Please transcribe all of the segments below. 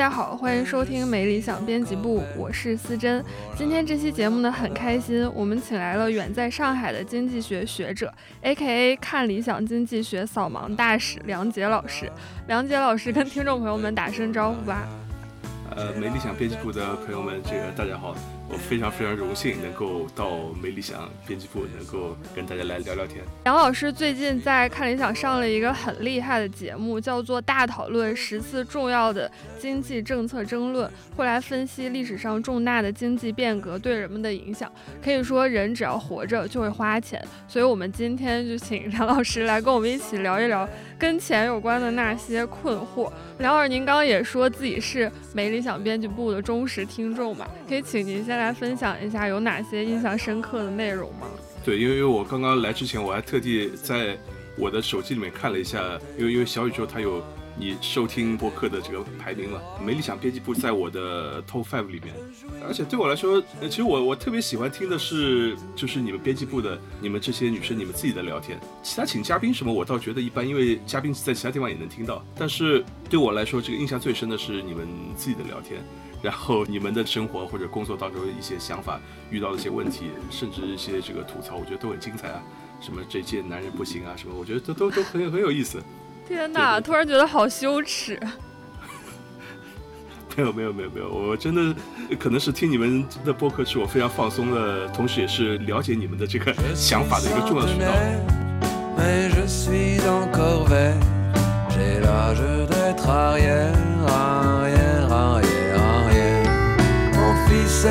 大家好，欢迎收听没理想编辑部，我是思珍。今天这期节目呢，很开心，我们请来了远在上海的经济学学者，A.K.A 看理想经济学扫盲大使梁杰老师。梁杰老师跟听众朋友们打声招呼吧。呃，没理想编辑部的朋友们，这个大家好。我非常非常荣幸能够到没理想编辑部，能够跟大家来聊聊天。梁老师最近在看理想上了一个很厉害的节目，叫做《大讨论：十次重要的经济政策争论》，会来分析历史上重大的经济变革对人们的影响。可以说，人只要活着就会花钱，所以我们今天就请 梁老师来跟我们一起聊一聊跟钱有关的那些困惑。梁老师，您刚刚也说自己是没理想编辑部的忠实听众嘛？可以请您先。来分享一下有哪些印象深刻的内容吗？对，因为我刚刚来之前，我还特地在我的手机里面看了一下，因为因为小宇宙它有你收听播客的这个排名嘛，没理想编辑部在我的 top five 里面，而且对我来说，其实我我特别喜欢听的是就是你们编辑部的你们这些女生你们自己的聊天，其他请嘉宾什么我倒觉得一般，因为嘉宾在其他地方也能听到，但是对我来说，这个印象最深的是你们自己的聊天。然后你们的生活或者工作当中一些想法，遇到的一些问题，甚至一些这个吐槽，我觉得都很精彩啊。什么这届男人不行啊，什么，我觉得都都都很很有意思。天哪，突然觉得好羞耻。没有没有没有没有，我真的可能是听你们的播客是我非常放松的，同时也是了解你们的这个想法的一个重要渠道。话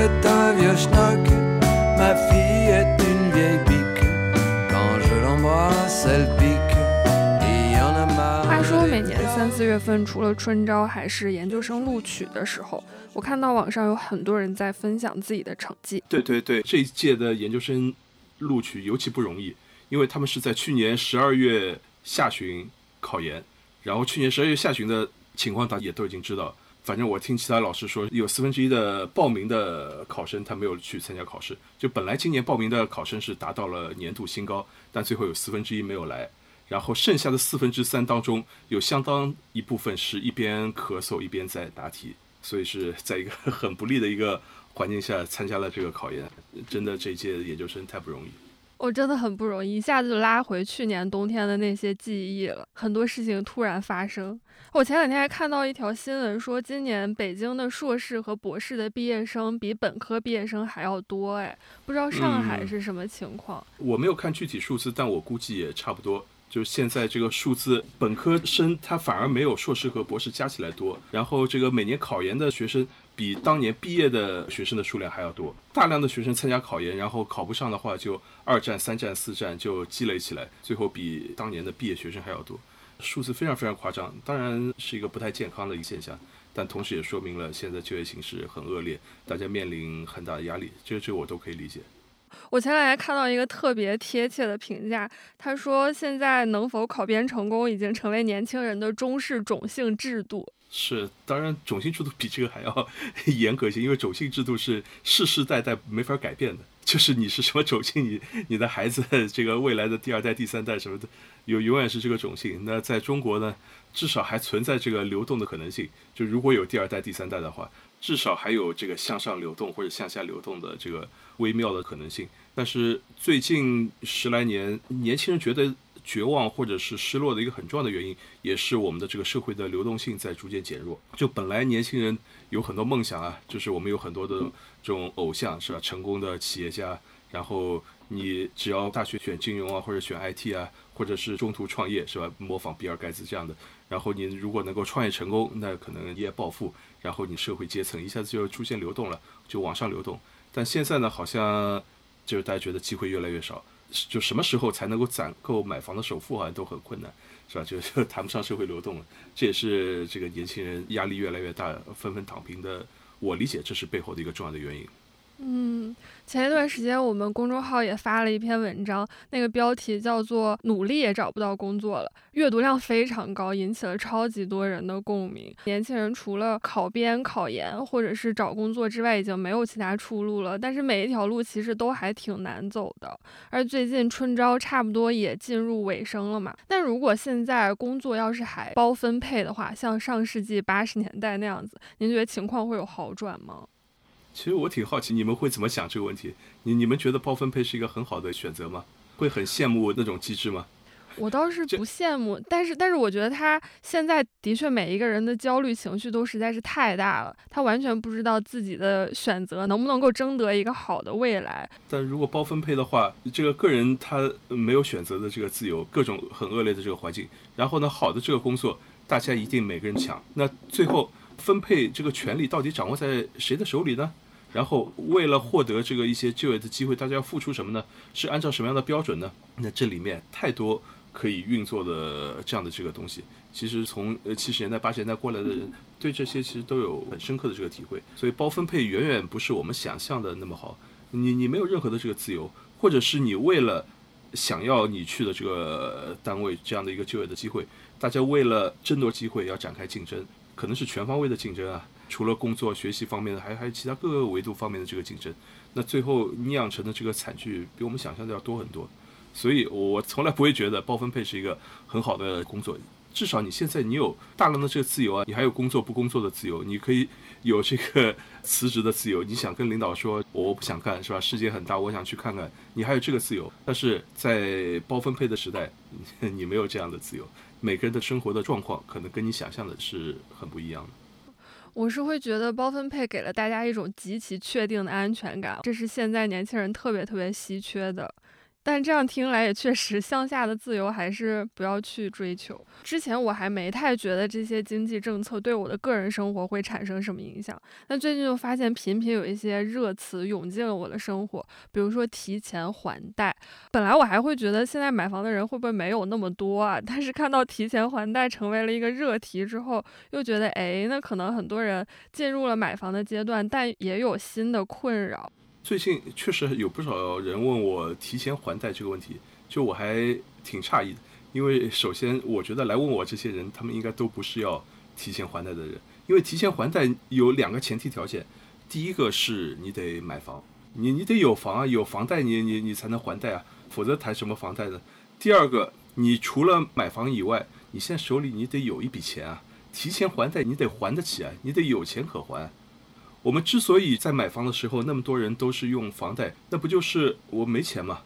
说每年三四月份，除了春招，还是研究生录取的时候。我看到网上有很多人在分享自己的成绩。对对对，这一届的研究生录取尤其不容易，因为他们是在去年十二月下旬考研，然后去年十二月下旬的情况，大家也都已经知道。反正我听其他老师说，有四分之一的报名的考生他没有去参加考试。就本来今年报名的考生是达到了年度新高，但最后有四分之一没有来。然后剩下的四分之三当中，有相当一部分是一边咳嗽一边在答题，所以是在一个很不利的一个环境下参加了这个考研。真的，这届研究生太不容易。我真的很不容易，一下子就拉回去年冬天的那些记忆了。很多事情突然发生。我前两天还看到一条新闻，说今年北京的硕士和博士的毕业生比本科毕业生还要多，哎，不知道上海是什么情况。我没有看具体数字，但我估计也差不多。就现在这个数字，本科生他反而没有硕士和博士加起来多，然后这个每年考研的学生比当年毕业的学生的数量还要多，大量的学生参加考研，然后考不上的话就二战、三战、四战就积累起来，最后比当年的毕业学生还要多。数字非常非常夸张，当然是一个不太健康的一个现象，但同时也说明了现在就业形势很恶劣，大家面临很大的压力，这这我都可以理解。我前两天看到一个特别贴切的评价，他说现在能否考编成功已经成为年轻人的中式种姓制度。是，当然种姓制度比这个还要 严格一些，因为种姓制度是世世代代没法改变的。就是你是什么种姓，你你的孩子这个未来的第二代、第三代什么的，有永远是这个种姓。那在中国呢，至少还存在这个流动的可能性。就如果有第二代、第三代的话，至少还有这个向上流动或者向下流动的这个微妙的可能性。但是最近十来年，年轻人觉得绝望或者是失落的一个很重要的原因，也是我们的这个社会的流动性在逐渐减弱。就本来年轻人有很多梦想啊，就是我们有很多的。这种偶像是吧？成功的企业家，然后你只要大学选金融啊，或者选 IT 啊，或者是中途创业是吧？模仿比尔盖茨这样的，然后你如果能够创业成功，那可能一夜暴富，然后你社会阶层一下子就出现流动了，就往上流动。但现在呢，好像就是大家觉得机会越来越少，就什么时候才能够攒够买房的首付好像都很困难，是吧？就就谈不上社会流动了。这也是这个年轻人压力越来越大，纷纷躺平的。我理解这是背后的一个重要的原因。嗯。前一段时间，我们公众号也发了一篇文章，那个标题叫做“努力也找不到工作了”，阅读量非常高，引起了超级多人的共鸣。年轻人除了考编、考研或者是找工作之外，已经没有其他出路了。但是每一条路其实都还挺难走的。而最近春招差不多也进入尾声了嘛，但如果现在工作要是还包分配的话，像上世纪八十年代那样子，您觉得情况会有好转吗？其实我挺好奇，你们会怎么想这个问题？你你们觉得包分配是一个很好的选择吗？会很羡慕那种机制吗？我倒是不羡慕，但是但是我觉得他现在的确每一个人的焦虑情绪都实在是太大了，他完全不知道自己的选择能不能够争得一个好的未来。但如果包分配的话，这个个人他没有选择的这个自由，各种很恶劣的这个环境，然后呢，好的这个工作大家一定每个人抢，那最后分配这个权利到底掌握在谁的手里呢？然后，为了获得这个一些就业的机会，大家要付出什么呢？是按照什么样的标准呢？那这里面太多可以运作的这样的这个东西。其实从呃七十年代、八十年代过来的人，对这些其实都有很深刻的这个体会。所以包分配远远不是我们想象的那么好。你你没有任何的这个自由，或者是你为了想要你去的这个单位这样的一个就业的机会，大家为了争夺机会要展开竞争，可能是全方位的竞争啊。除了工作、学习方面的，还还有其他各个维度方面的这个竞争，那最后酿成的这个惨剧比我们想象的要多很多。所以我从来不会觉得包分配是一个很好的工作。至少你现在你有大量的这个自由啊，你还有工作不工作的自由，你可以有这个辞职的自由。你想跟领导说我不想干是吧？世界很大，我想去看看，你还有这个自由。但是在包分配的时代，你没有这样的自由。每个人的生活的状况可能跟你想象的是很不一样的。我是会觉得包分配给了大家一种极其确定的安全感，这是现在年轻人特别特别稀缺的。但这样听来也确实，向下的自由还是不要去追求。之前我还没太觉得这些经济政策对我的个人生活会产生什么影响，但最近就发现频频有一些热词涌进了我的生活，比如说提前还贷。本来我还会觉得现在买房的人会不会没有那么多啊？但是看到提前还贷成为了一个热题之后，又觉得哎，那可能很多人进入了买房的阶段，但也有新的困扰。最近确实有不少人问我提前还贷这个问题，就我还挺诧异的，因为首先我觉得来问我这些人，他们应该都不是要提前还贷的人，因为提前还贷有两个前提条件，第一个是你得买房，你你得有房啊，有房贷你你你才能还贷啊，否则谈什么房贷呢？第二个，你除了买房以外，你现在手里你得有一笔钱啊，提前还贷你得还得起啊，你得有钱可还。我们之所以在买房的时候那么多人都是用房贷，那不就是我没钱嘛？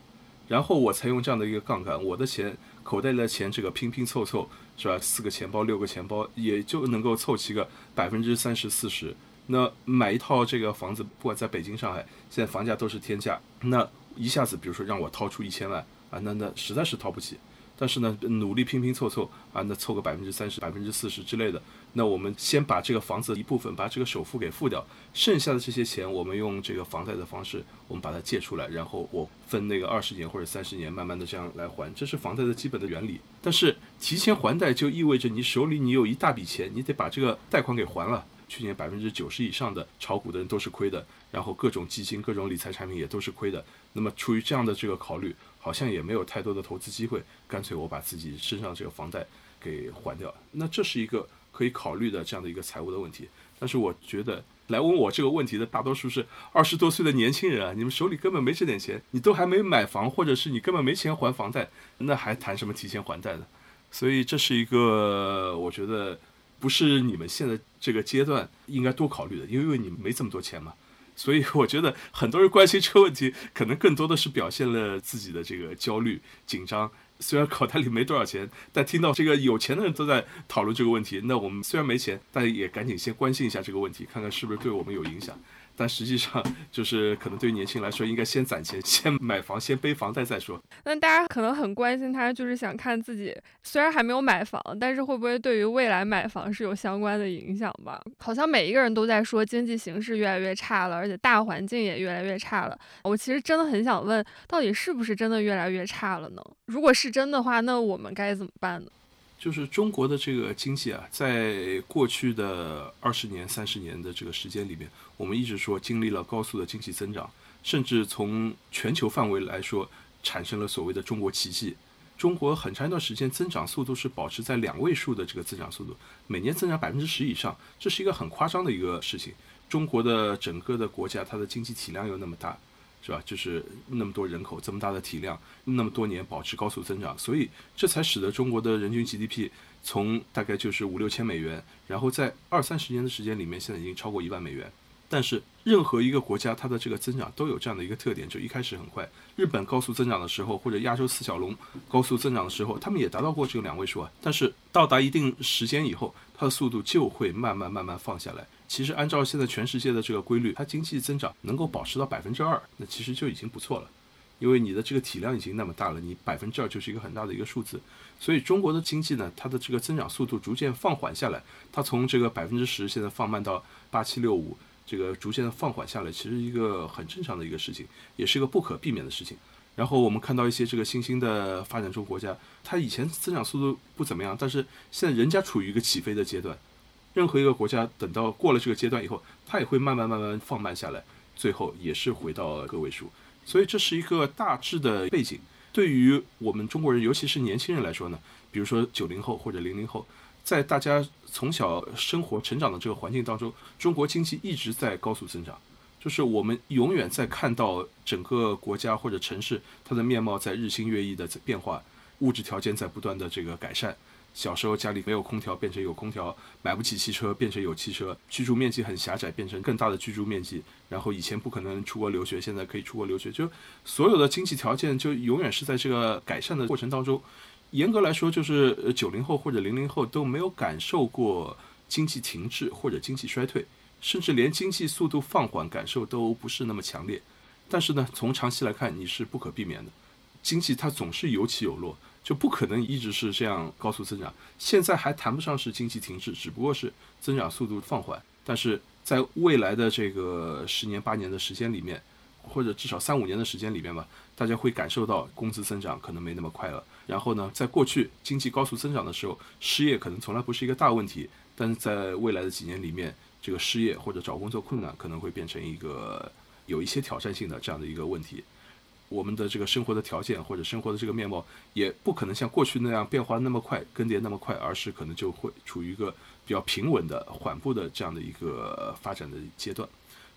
然后我才用这样的一个杠杆，我的钱口袋里的钱这个拼拼凑凑是吧？四个钱包六个钱包也就能够凑齐个百分之三十四十。那买一套这个房子，不管在北京上海，现在房价都是天价。那一下子比如说让我掏出一千万啊，那那实在是掏不起。但是呢，努力拼拼凑凑啊，那凑个百分之三十、百分之四十之类的。那我们先把这个房子的一部分，把这个首付给付掉，剩下的这些钱，我们用这个房贷的方式，我们把它借出来，然后我分那个二十年或者三十年，慢慢的这样来还，这是房贷的基本的原理。但是提前还贷就意味着你手里你有一大笔钱，你得把这个贷款给还了。去年百分之九十以上的炒股的人都是亏的，然后各种基金、各种理财产品也都是亏的。那么出于这样的这个考虑。好像也没有太多的投资机会，干脆我把自己身上这个房贷给还掉。那这是一个可以考虑的这样的一个财务的问题。但是我觉得来问我这个问题的大多数是二十多岁的年轻人啊，你们手里根本没这点钱，你都还没买房，或者是你根本没钱还房贷，那还谈什么提前还贷呢？所以这是一个我觉得不是你们现在这个阶段应该多考虑的，因为你们没这么多钱嘛。所以我觉得很多人关心这个问题，可能更多的是表现了自己的这个焦虑、紧张。虽然口袋里没多少钱，但听到这个有钱的人都在讨论这个问题，那我们虽然没钱，但也赶紧先关心一下这个问题，看看是不是对我们有影响。但实际上，就是可能对于年轻人来说，应该先攒钱，先买房，先背房贷再说。那大家可能很关心他，就是想看自己虽然还没有买房，但是会不会对于未来买房是有相关的影响吧？好像每一个人都在说经济形势越来越差了，而且大环境也越来越差了。我其实真的很想问，到底是不是真的越来越差了呢？如果是真的话，那我们该怎么办呢？就是中国的这个经济啊，在过去的二十年、三十年的这个时间里面，我们一直说经历了高速的经济增长，甚至从全球范围来说，产生了所谓的中国奇迹。中国很长一段时间增长速度是保持在两位数的这个增长速度，每年增长百分之十以上，这是一个很夸张的一个事情。中国的整个的国家，它的经济体量又那么大，是吧？就是那么多人口，这么大的体量，那么多年保持高速增长，所以这才使得中国的人均 GDP 从大概就是五六千美元，然后在二三十年的时间里面，现在已经超过一万美元。但是任何一个国家，它的这个增长都有这样的一个特点，就一开始很快。日本高速增长的时候，或者亚洲四小龙高速增长的时候，他们也达到过这个两位数啊。但是到达一定时间以后，它的速度就会慢慢慢慢放下来。其实按照现在全世界的这个规律，它经济增长能够保持到百分之二，那其实就已经不错了。因为你的这个体量已经那么大了，你百分之二就是一个很大的一个数字。所以中国的经济呢，它的这个增长速度逐渐放缓下来，它从这个百分之十现在放慢到八七六五。这个逐渐的放缓下来，其实一个很正常的一个事情，也是一个不可避免的事情。然后我们看到一些这个新兴的发展中国家，它以前增长速度不怎么样，但是现在人家处于一个起飞的阶段。任何一个国家等到过了这个阶段以后，它也会慢慢慢慢放慢下来，最后也是回到个位数。所以这是一个大致的背景。对于我们中国人，尤其是年轻人来说呢，比如说九零后或者零零后。在大家从小生活成长的这个环境当中，中国经济一直在高速增长，就是我们永远在看到整个国家或者城市它的面貌在日新月异的变化，物质条件在不断的这个改善。小时候家里没有空调变成有空调，买不起汽车变成有汽车，居住面积很狭窄变成更大的居住面积，然后以前不可能出国留学，现在可以出国留学，就所有的经济条件就永远是在这个改善的过程当中。严格来说，就是呃九零后或者零零后都没有感受过经济停滞或者经济衰退，甚至连经济速度放缓感受都不是那么强烈。但是呢，从长期来看，你是不可避免的，经济它总是有起有落，就不可能一直是这样高速增长。现在还谈不上是经济停滞，只不过是增长速度放缓。但是在未来的这个十年八年的时间里面，或者至少三五年的时间里面吧，大家会感受到工资增长可能没那么快了。然后呢，在过去经济高速增长的时候，失业可能从来不是一个大问题，但是在未来的几年里面，这个失业或者找工作困难可能会变成一个有一些挑战性的这样的一个问题。我们的这个生活的条件或者生活的这个面貌也不可能像过去那样变化那么快、更迭那么快，而是可能就会处于一个比较平稳的、缓步的这样的一个发展的阶段。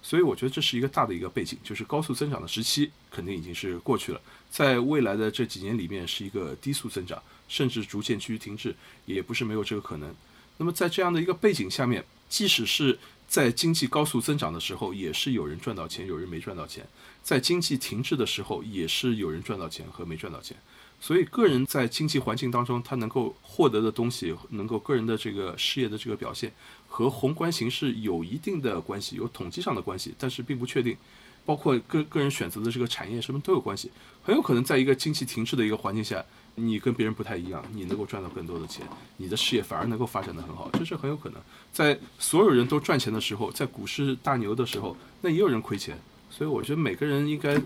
所以我觉得这是一个大的一个背景，就是高速增长的时期肯定已经是过去了，在未来的这几年里面是一个低速增长，甚至逐渐趋于停滞，也不是没有这个可能。那么在这样的一个背景下面，即使是在经济高速增长的时候，也是有人赚到钱，有人没赚到钱；在经济停滞的时候，也是有人赚到钱和没赚到钱。所以，个人在经济环境当中，他能够获得的东西，能够个人的这个事业的这个表现，和宏观形势有一定的关系，有统计上的关系，但是并不确定。包括个个人选择的这个产业什么都有关系。很有可能在一个经济停滞的一个环境下，你跟别人不太一样，你能够赚到更多的钱，你的事业反而能够发展的很好，这是很有可能。在所有人都赚钱的时候，在股市大牛的时候，那也有人亏钱。所以，我觉得每个人应该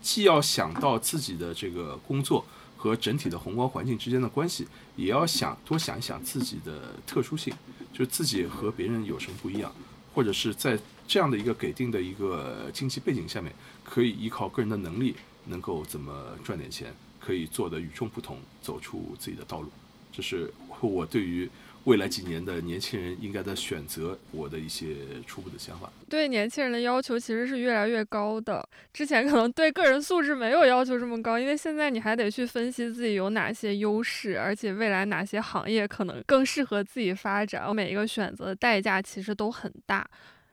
既要想到自己的这个工作。和整体的宏观环境之间的关系，也要想多想一想自己的特殊性，就自己和别人有什么不一样，或者是在这样的一个给定的一个经济背景下面，可以依靠个人的能力，能够怎么赚点钱，可以做的与众不同，走出自己的道路，这是我对于。未来几年的年轻人应该的选择，我的一些初步的想法。对年轻人的要求其实是越来越高的。之前可能对个人素质没有要求这么高，因为现在你还得去分析自己有哪些优势，而且未来哪些行业可能更适合自己发展。我每一个选择的代价其实都很大。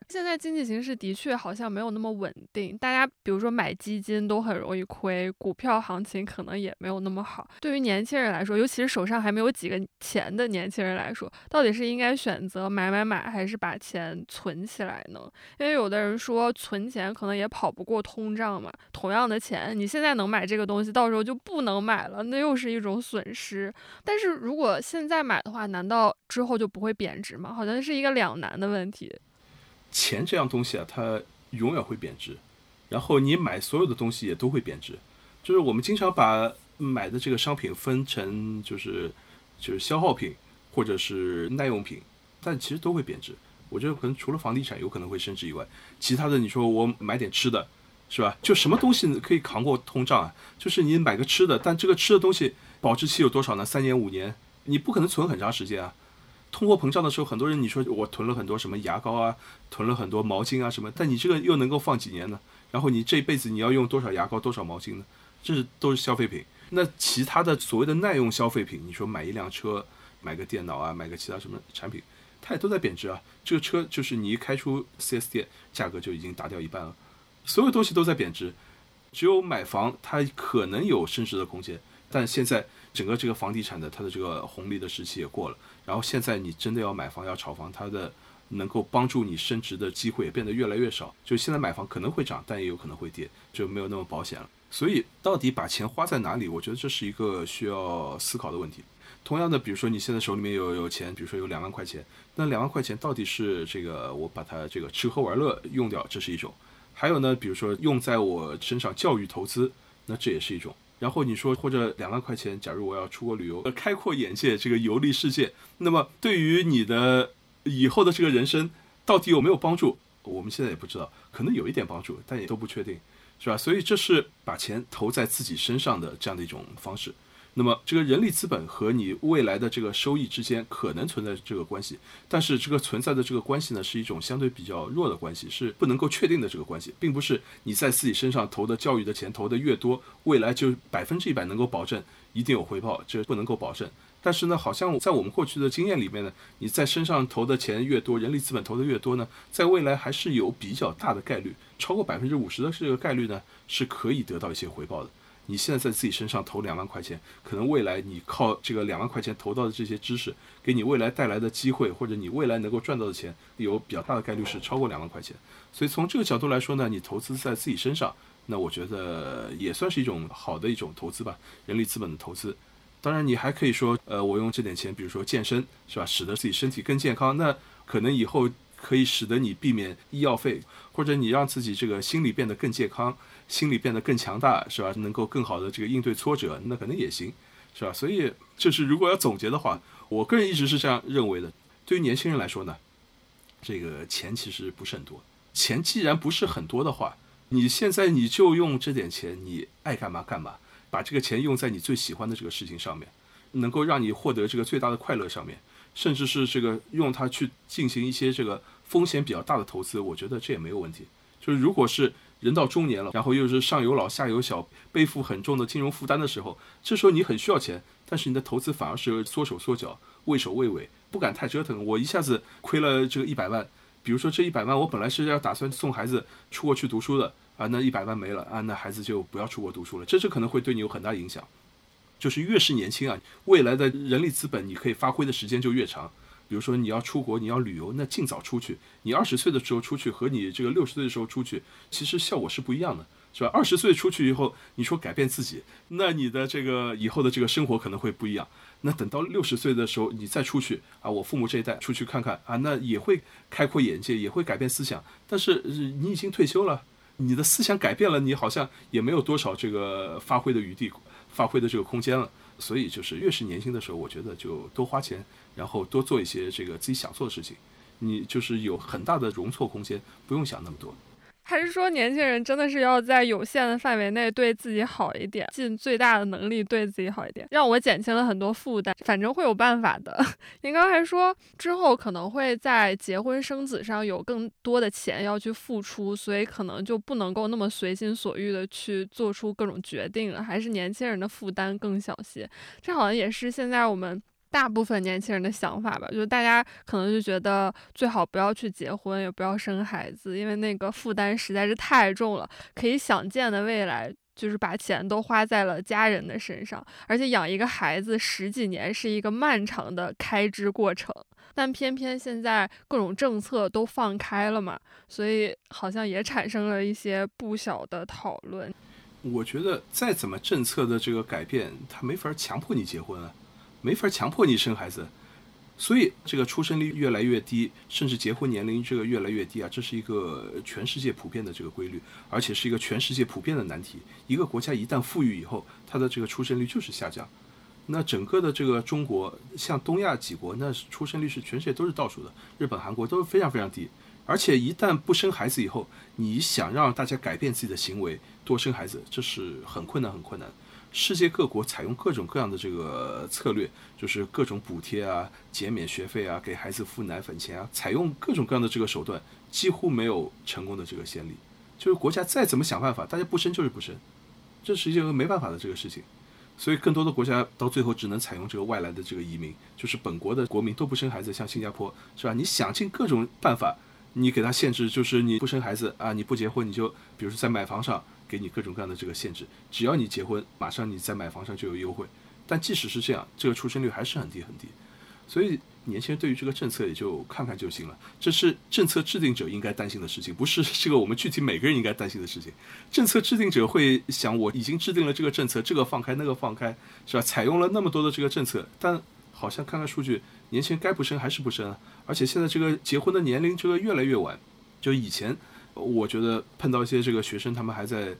现在经济形势的确好像没有那么稳定，大家比如说买基金都很容易亏，股票行情可能也没有那么好。对于年轻人来说，尤其是手上还没有几个钱的年轻人来说，到底是应该选择买买买，还是把钱存起来呢？因为有的人说存钱可能也跑不过通胀嘛，同样的钱，你现在能买这个东西，到时候就不能买了，那又是一种损失。但是如果现在买的话，难道之后就不会贬值吗？好像是一个两难的问题。钱这样东西啊，它永远会贬值，然后你买所有的东西也都会贬值。就是我们经常把买的这个商品分成就是就是消耗品或者是耐用品，但其实都会贬值。我觉得可能除了房地产有可能会升值以外，其他的你说我买点吃的，是吧？就什么东西可以扛过通胀啊？就是你买个吃的，但这个吃的东西保质期有多少呢？三年五年，你不可能存很长时间啊。通货膨胀的时候，很多人你说我囤了很多什么牙膏啊，囤了很多毛巾啊什么，但你这个又能够放几年呢？然后你这辈子你要用多少牙膏、多少毛巾呢？这是都是消费品。那其他的所谓的耐用消费品，你说买一辆车、买个电脑啊、买个其他什么产品，它也都在贬值啊。这个车就是你一开出 4S 店，价格就已经打掉一半了。所有东西都在贬值，只有买房它可能有升值的空间。但现在整个这个房地产的它的这个红利的时期也过了。然后现在你真的要买房要炒房，它的能够帮助你升值的机会也变得越来越少。就现在买房可能会涨，但也有可能会跌，就没有那么保险了。所以到底把钱花在哪里？我觉得这是一个需要思考的问题。同样的，比如说你现在手里面有有钱，比如说有两万块钱，那两万块钱到底是这个我把它这个吃喝玩乐用掉，这是一种；还有呢，比如说用在我身上教育投资，那这也是一种。然后你说，或者两万块钱，假如我要出国旅游，开阔眼界，这个游历世界，那么对于你的以后的这个人生，到底有没有帮助？我们现在也不知道，可能有一点帮助，但也都不确定，是吧？所以这是把钱投在自己身上的这样的一种方式。那么，这个人力资本和你未来的这个收益之间可能存在这个关系，但是这个存在的这个关系呢，是一种相对比较弱的关系，是不能够确定的这个关系，并不是你在自己身上投的教育的钱投的越多，未来就百分之一百能够保证一定有回报，这不能够保证。但是呢，好像在我们过去的经验里面呢，你在身上投的钱越多，人力资本投的越多呢，在未来还是有比较大的概率，超过百分之五十的这个概率呢，是可以得到一些回报的。你现在在自己身上投两万块钱，可能未来你靠这个两万块钱投到的这些知识，给你未来带来的机会，或者你未来能够赚到的钱，有比较大的概率是超过两万块钱。所以从这个角度来说呢，你投资在自己身上，那我觉得也算是一种好的一种投资吧，人力资本的投资。当然，你还可以说，呃，我用这点钱，比如说健身，是吧？使得自己身体更健康，那可能以后可以使得你避免医药费，或者你让自己这个心理变得更健康。心理变得更强大，是吧？能够更好的这个应对挫折，那可能也行，是吧？所以就是如果要总结的话，我个人一直是这样认为的。对于年轻人来说呢，这个钱其实不是很多。钱既然不是很多的话，你现在你就用这点钱，你爱干嘛干嘛，把这个钱用在你最喜欢的这个事情上面，能够让你获得这个最大的快乐上面，甚至是这个用它去进行一些这个风险比较大的投资，我觉得这也没有问题。就是如果是。人到中年了，然后又是上有老下有小，背负很重的金融负担的时候，这时候你很需要钱，但是你的投资反而是缩手缩脚、畏首畏尾，不敢太折腾。我一下子亏了这个一百万，比如说这一百万，我本来是要打算送孩子出国去读书的啊，那一百万没了啊，那孩子就不要出国读书了，这这可能会对你有很大影响。就是越是年轻啊，未来的人力资本你可以发挥的时间就越长。比如说你要出国，你要旅游，那尽早出去。你二十岁的时候出去和你这个六十岁的时候出去，其实效果是不一样的，是吧？二十岁出去以后，你说改变自己，那你的这个以后的这个生活可能会不一样。那等到六十岁的时候，你再出去啊，我父母这一代出去看看啊，那也会开阔眼界，也会改变思想。但是你已经退休了，你的思想改变了，你好像也没有多少这个发挥的余地，发挥的这个空间了。所以就是越是年轻的时候，我觉得就多花钱。然后多做一些这个自己想做的事情，你就是有很大的容错空间，不用想那么多。还是说年轻人真的是要在有限的范围内对自己好一点，尽最大的能力对自己好一点，让我减轻了很多负担。反正会有办法的。您刚才说之后可能会在结婚生子上有更多的钱要去付出，所以可能就不能够那么随心所欲的去做出各种决定了，还是年轻人的负担更小些。这好像也是现在我们。大部分年轻人的想法吧，就是大家可能就觉得最好不要去结婚，也不要生孩子，因为那个负担实在是太重了。可以想见的未来，就是把钱都花在了家人的身上，而且养一个孩子十几年是一个漫长的开支过程。但偏偏现在各种政策都放开了嘛，所以好像也产生了一些不小的讨论。我觉得再怎么政策的这个改变，他没法强迫你结婚啊。没法强迫你生孩子，所以这个出生率越来越低，甚至结婚年龄这个越来越低啊，这是一个全世界普遍的这个规律，而且是一个全世界普遍的难题。一个国家一旦富裕以后，它的这个出生率就是下降。那整个的这个中国，像东亚几国，那出生率是全世界都是倒数的，日本、韩国都是非常非常低。而且一旦不生孩子以后，你想让大家改变自己的行为，多生孩子，这是很困难很困难。世界各国采用各种各样的这个策略，就是各种补贴啊、减免学费啊、给孩子付奶粉钱啊，采用各种各样的这个手段，几乎没有成功的这个先例。就是国家再怎么想办法，大家不生就是不生，这是一个没办法的这个事情。所以更多的国家到最后只能采用这个外来的这个移民，就是本国的国民都不生孩子，像新加坡是吧？你想尽各种办法，你给他限制，就是你不生孩子啊，你不结婚，你就比如说在买房上给你各种各样的这个限制，只要你结婚，马上你在买房上就有优惠。但即使是这样，这个出生率还是很低很低。所以年轻人对于这个政策也就看看就行了，这是政策制定者应该担心的事情，不是这个我们具体每个人应该担心的事情。政策制定者会想，我已经制定了这个政策，这个放开那个放开，是吧？采用了那么多的这个政策，但好像看看数据，年轻人该不生还是不生啊。而且现在这个结婚的年龄这个越来越晚，就以前我觉得碰到一些这个学生，他们还在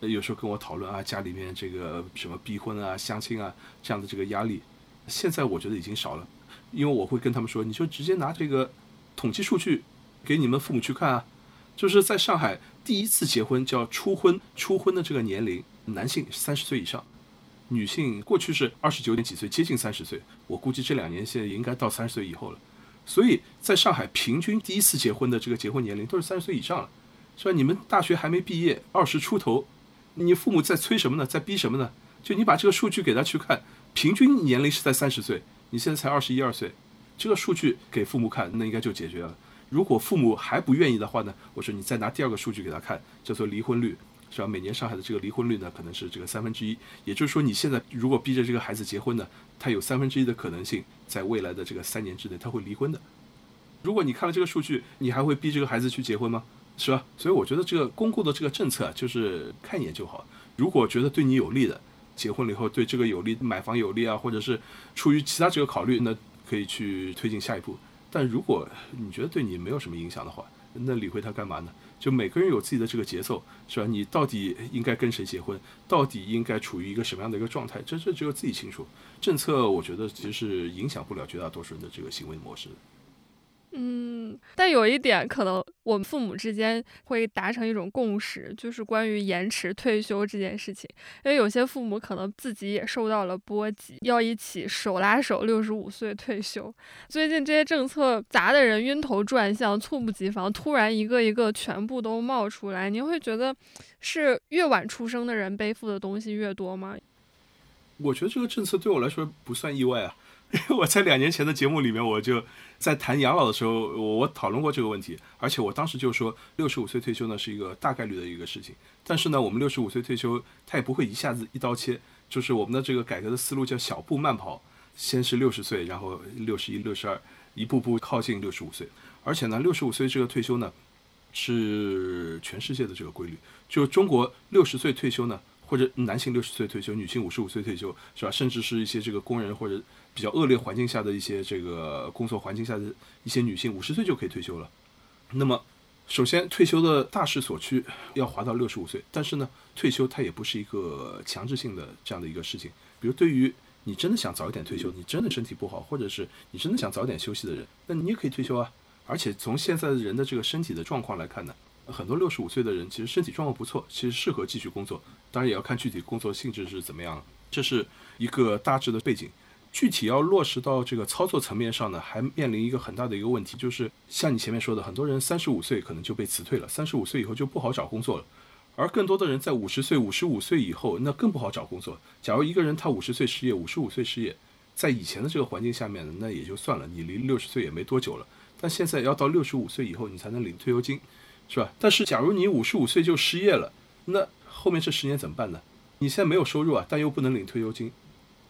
有时候跟我讨论啊，家里面这个什么逼婚啊、相亲啊这样的这个压力，现在我觉得已经少了。因为我会跟他们说，你就直接拿这个统计数据给你们父母去看啊，就是在上海第一次结婚叫初婚，初婚的这个年龄，男性三十岁以上，女性过去是二十九点几岁，接近三十岁，我估计这两年现在应该到三十岁以后了。所以在上海平均第一次结婚的这个结婚年龄都是三十岁以上了，是吧？你们大学还没毕业，二十出头，你父母在催什么呢？在逼什么呢？就你把这个数据给他去看，平均年龄是在三十岁。你现在才二十一二岁，这个数据给父母看，那应该就解决了。如果父母还不愿意的话呢，我说你再拿第二个数据给他看，叫做离婚率，是吧？每年上海的这个离婚率呢，可能是这个三分之一。也就是说，你现在如果逼着这个孩子结婚呢，他有三分之一的可能性，在未来的这个三年之内他会离婚的。如果你看了这个数据，你还会逼这个孩子去结婚吗？是吧？所以我觉得这个公共的这个政策就是看一眼就好。如果觉得对你有利的。结婚了以后对这个有利，买房有利啊，或者是出于其他这个考虑，那可以去推进下一步。但如果你觉得对你没有什么影响的话，那理会他干嘛呢？就每个人有自己的这个节奏，是吧？你到底应该跟谁结婚，到底应该处于一个什么样的一个状态，这这只有自己清楚。政策我觉得其实是影响不了绝大多数人的这个行为模式。嗯，但有一点可能我们父母之间会达成一种共识，就是关于延迟退休这件事情。因为有些父母可能自己也受到了波及，要一起手拉手六十五岁退休。最近这些政策砸的人晕头转向，猝不及防，突然一个一个全部都冒出来，您会觉得是越晚出生的人背负的东西越多吗？我觉得这个政策对我来说不算意外啊。因为我在两年前的节目里面，我就在谈养老的时候，我我讨论过这个问题，而且我当时就说，六十五岁退休呢是一个大概率的一个事情，但是呢，我们六十五岁退休，它也不会一下子一刀切，就是我们的这个改革的思路叫小步慢跑，先是六十岁，然后六十一、六十二，一步步靠近六十五岁，而且呢，六十五岁这个退休呢，是全世界的这个规律，就是中国六十岁退休呢。或者男性六十岁退休，女性五十五岁退休，是吧？甚至是一些这个工人或者比较恶劣环境下的一些这个工作环境下的一些女性，五十岁就可以退休了。那么，首先退休的大势所趋要滑到六十五岁，但是呢，退休它也不是一个强制性的这样的一个事情。比如，对于你真的想早一点退休，你真的身体不好，或者是你真的想早点休息的人，那你也可以退休啊。而且从现在的人的这个身体的状况来看呢。很多六十五岁的人其实身体状况不错，其实适合继续工作。当然也要看具体工作性质是怎么样。这是一个大致的背景。具体要落实到这个操作层面上呢，还面临一个很大的一个问题，就是像你前面说的，很多人三十五岁可能就被辞退了，三十五岁以后就不好找工作了。而更多的人在五十岁、五十五岁以后，那更不好找工作。假如一个人他五十岁失业，五十五岁失业，在以前的这个环境下面，那也就算了，你离六十岁也没多久了。但现在要到六十五岁以后，你才能领退休金。是吧？但是假如你五十五岁就失业了，那后面这十年怎么办呢？你现在没有收入啊，但又不能领退休金，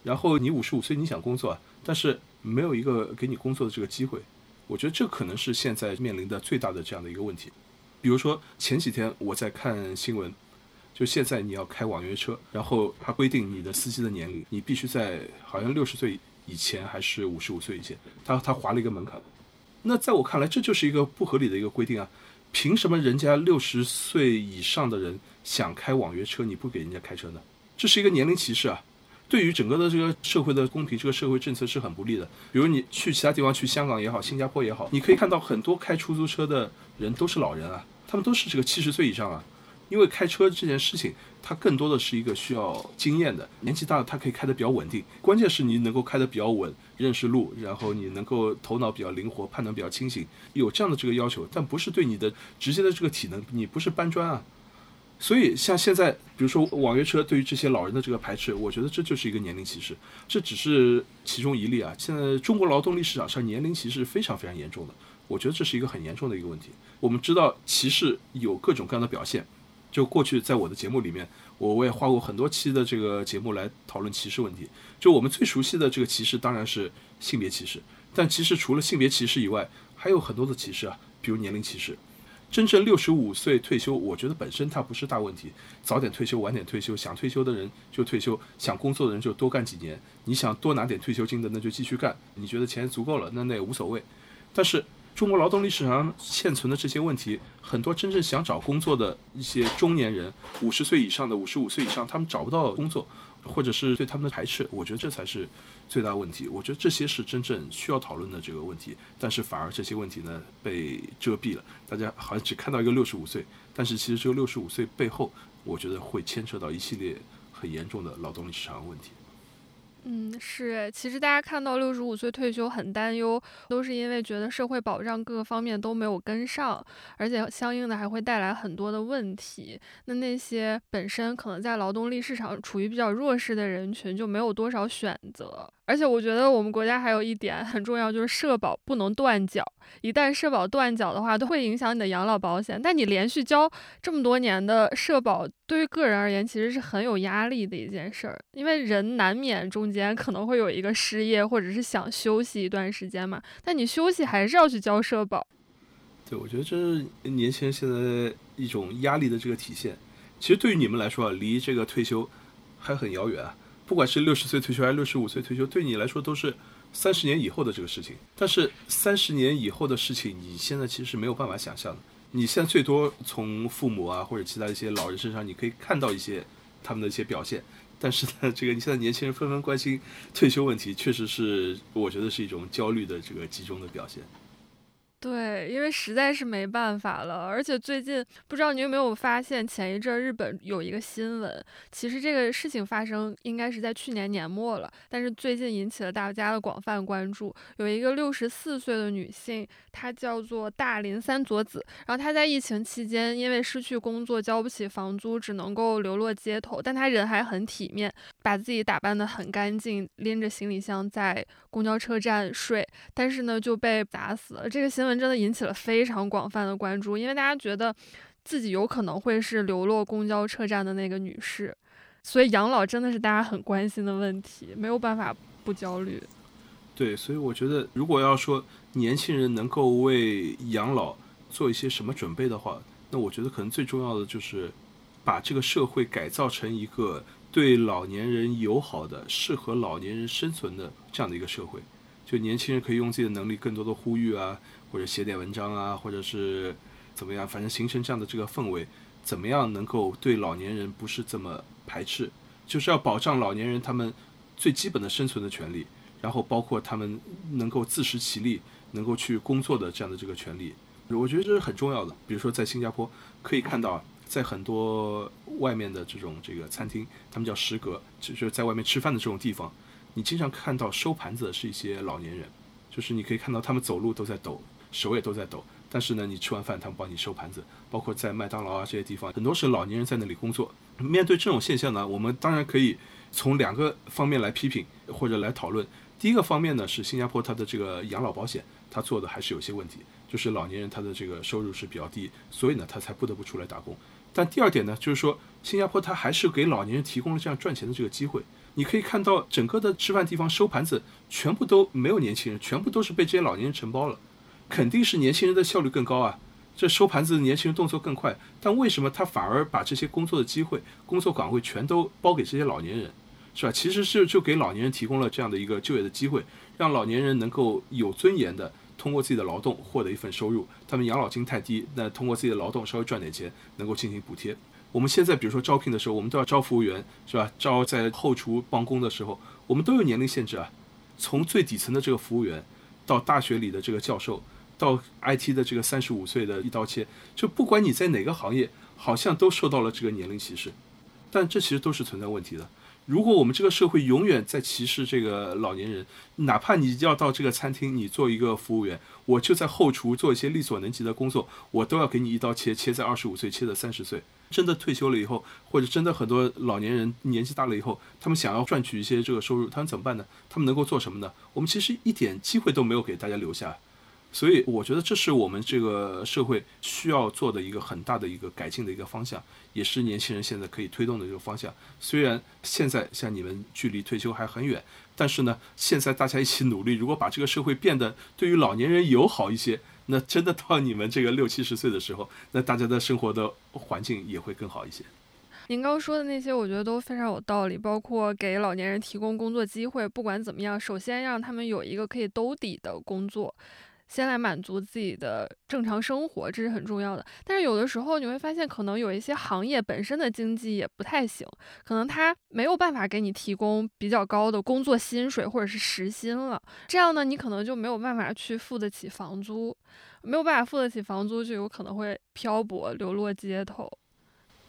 然后你五十五岁你想工作啊，但是没有一个给你工作的这个机会，我觉得这可能是现在面临的最大的这样的一个问题。比如说前几天我在看新闻，就现在你要开网约车，然后它规定你的司机的年龄，你必须在好像六十岁以前还是五十五岁以前，他他划了一个门槛。那在我看来，这就是一个不合理的一个规定啊。凭什么人家六十岁以上的人想开网约车，你不给人家开车呢？这是一个年龄歧视啊！对于整个的这个社会的公平，这个社会政策是很不利的。比如你去其他地方，去香港也好，新加坡也好，你可以看到很多开出租车的人都是老人啊，他们都是这个七十岁以上啊。因为开车这件事情，它更多的是一个需要经验的，年纪大了他可以开得比较稳定，关键是你能够开得比较稳，认识路，然后你能够头脑比较灵活，判断比较清醒，有这样的这个要求，但不是对你的直接的这个体能，你不是搬砖啊。所以像现在，比如说网约车对于这些老人的这个排斥，我觉得这就是一个年龄歧视，这只是其中一例啊。现在中国劳动力市场上年龄歧视非常非常严重的，我觉得这是一个很严重的一个问题。我们知道歧视有各种各样的表现。就过去在我的节目里面，我我也花过很多期的这个节目来讨论歧视问题。就我们最熟悉的这个歧视当然是性别歧视，但其实除了性别歧视以外，还有很多的歧视啊，比如年龄歧视。真正六十五岁退休，我觉得本身它不是大问题，早点退休晚点退休，想退休的人就退休，想工作的人就多干几年。你想多拿点退休金的，那就继续干。你觉得钱足够了，那那也无所谓。但是。中国劳动力市场上现存的这些问题，很多真正想找工作的一些中年人，五十岁以上的、五十五岁以上，他们找不到工作，或者是对他们的排斥，我觉得这才是最大问题。我觉得这些是真正需要讨论的这个问题，但是反而这些问题呢被遮蔽了，大家好像只看到一个六十五岁，但是其实这个六十五岁背后，我觉得会牵扯到一系列很严重的劳动力市场问题。嗯，是其实大家看到六十五岁退休很担忧，都是因为觉得社会保障各个方面都没有跟上，而且相应的还会带来很多的问题。那那些本身可能在劳动力市场处于比较弱势的人群，就没有多少选择。而且我觉得我们国家还有一点很重要，就是社保不能断缴。一旦社保断缴的话，都会影响你的养老保险。但你连续交这么多年的社保，对于个人而言，其实是很有压力的一件事儿。因为人难免中间可能会有一个失业，或者是想休息一段时间嘛。但你休息还是要去交社保。对，我觉得这是年轻人现在一种压力的这个体现。其实对于你们来说啊，离这个退休还很遥远。不管是六十岁退休还是六十五岁退休，对你来说都是三十年以后的这个事情。但是三十年以后的事情，你现在其实是没有办法想象的。你现在最多从父母啊或者其他一些老人身上，你可以看到一些他们的一些表现。但是呢，这个你现在年轻人纷纷关心退休问题，确实是我觉得是一种焦虑的这个集中的表现。对，因为实在是没办法了，而且最近不知道你有没有发现，前一阵日本有一个新闻，其实这个事情发生应该是在去年年末了，但是最近引起了大家的广泛关注。有一个六十四岁的女性，她叫做大林三佐子，然后她在疫情期间因为失去工作，交不起房租，只能够流落街头，但她人还很体面，把自己打扮得很干净，拎着行李箱在公交车站睡，但是呢就被打死了。这个新闻。真的引起了非常广泛的关注，因为大家觉得自己有可能会是流落公交车站的那个女士，所以养老真的是大家很关心的问题，没有办法不焦虑。对，所以我觉得，如果要说年轻人能够为养老做一些什么准备的话，那我觉得可能最重要的就是把这个社会改造成一个对老年人友好的、适合老年人生存的这样的一个社会。就年轻人可以用自己的能力，更多的呼吁啊。或者写点文章啊，或者是怎么样，反正形成这样的这个氛围，怎么样能够对老年人不是这么排斥？就是要保障老年人他们最基本的生存的权利，然后包括他们能够自食其力、能够去工作的这样的这个权利，我觉得这是很重要的。比如说在新加坡可以看到，在很多外面的这种这个餐厅，他们叫食阁，就是在外面吃饭的这种地方，你经常看到收盘子的是一些老年人，就是你可以看到他们走路都在抖。手也都在抖，但是呢，你吃完饭他们帮你收盘子，包括在麦当劳啊这些地方，很多是老年人在那里工作。面对这种现象呢，我们当然可以从两个方面来批评或者来讨论。第一个方面呢是新加坡它的这个养老保险，它做的还是有些问题，就是老年人他的这个收入是比较低，所以呢他才不得不出来打工。但第二点呢，就是说新加坡它还是给老年人提供了这样赚钱的这个机会。你可以看到整个的吃饭地方收盘子全部都没有年轻人，全部都是被这些老年人承包了。肯定是年轻人的效率更高啊，这收盘子的年轻人动作更快，但为什么他反而把这些工作的机会、工作岗位全都包给这些老年人，是吧？其实是就给老年人提供了这样的一个就业的机会，让老年人能够有尊严的通过自己的劳动获得一份收入。他们养老金太低，那通过自己的劳动稍微赚点钱，能够进行补贴。我们现在比如说招聘的时候，我们都要招服务员，是吧？招在后厨帮工的时候，我们都有年龄限制啊。从最底层的这个服务员，到大学里的这个教授，到 IT 的这个三十五岁的一刀切，就不管你在哪个行业，好像都受到了这个年龄歧视。但这其实都是存在问题的。如果我们这个社会永远在歧视这个老年人，哪怕你要到这个餐厅，你做一个服务员，我就在后厨做一些力所能及的工作，我都要给你一刀切，切在二十五岁，切在三十岁。真的退休了以后，或者真的很多老年人年纪大了以后，他们想要赚取一些这个收入，他们怎么办呢？他们能够做什么呢？我们其实一点机会都没有给大家留下。所以我觉得这是我们这个社会需要做的一个很大的一个改进的一个方向，也是年轻人现在可以推动的一个方向。虽然现在像你们距离退休还很远，但是呢，现在大家一起努力，如果把这个社会变得对于老年人友好一些，那真的到你们这个六七十岁的时候，那大家的生活的环境也会更好一些。您刚说的那些，我觉得都非常有道理，包括给老年人提供工作机会，不管怎么样，首先让他们有一个可以兜底的工作。先来满足自己的正常生活，这是很重要的。但是有的时候你会发现，可能有一些行业本身的经济也不太行，可能它没有办法给你提供比较高的工作薪水或者是时薪了。这样呢，你可能就没有办法去付得起房租，没有办法付得起房租，就有可能会漂泊流落街头。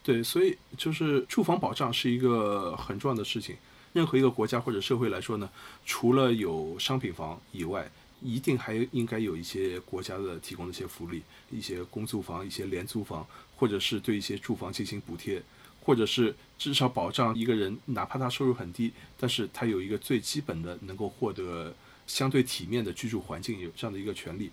对，所以就是住房保障是一个很重要的事情。任何一个国家或者社会来说呢，除了有商品房以外，一定还应该有一些国家的提供的一些福利，一些公租房、一些廉租房，或者是对一些住房进行补贴，或者是至少保障一个人，哪怕他收入很低，但是他有一个最基本的能够获得相对体面的居住环境，有这样的一个权利。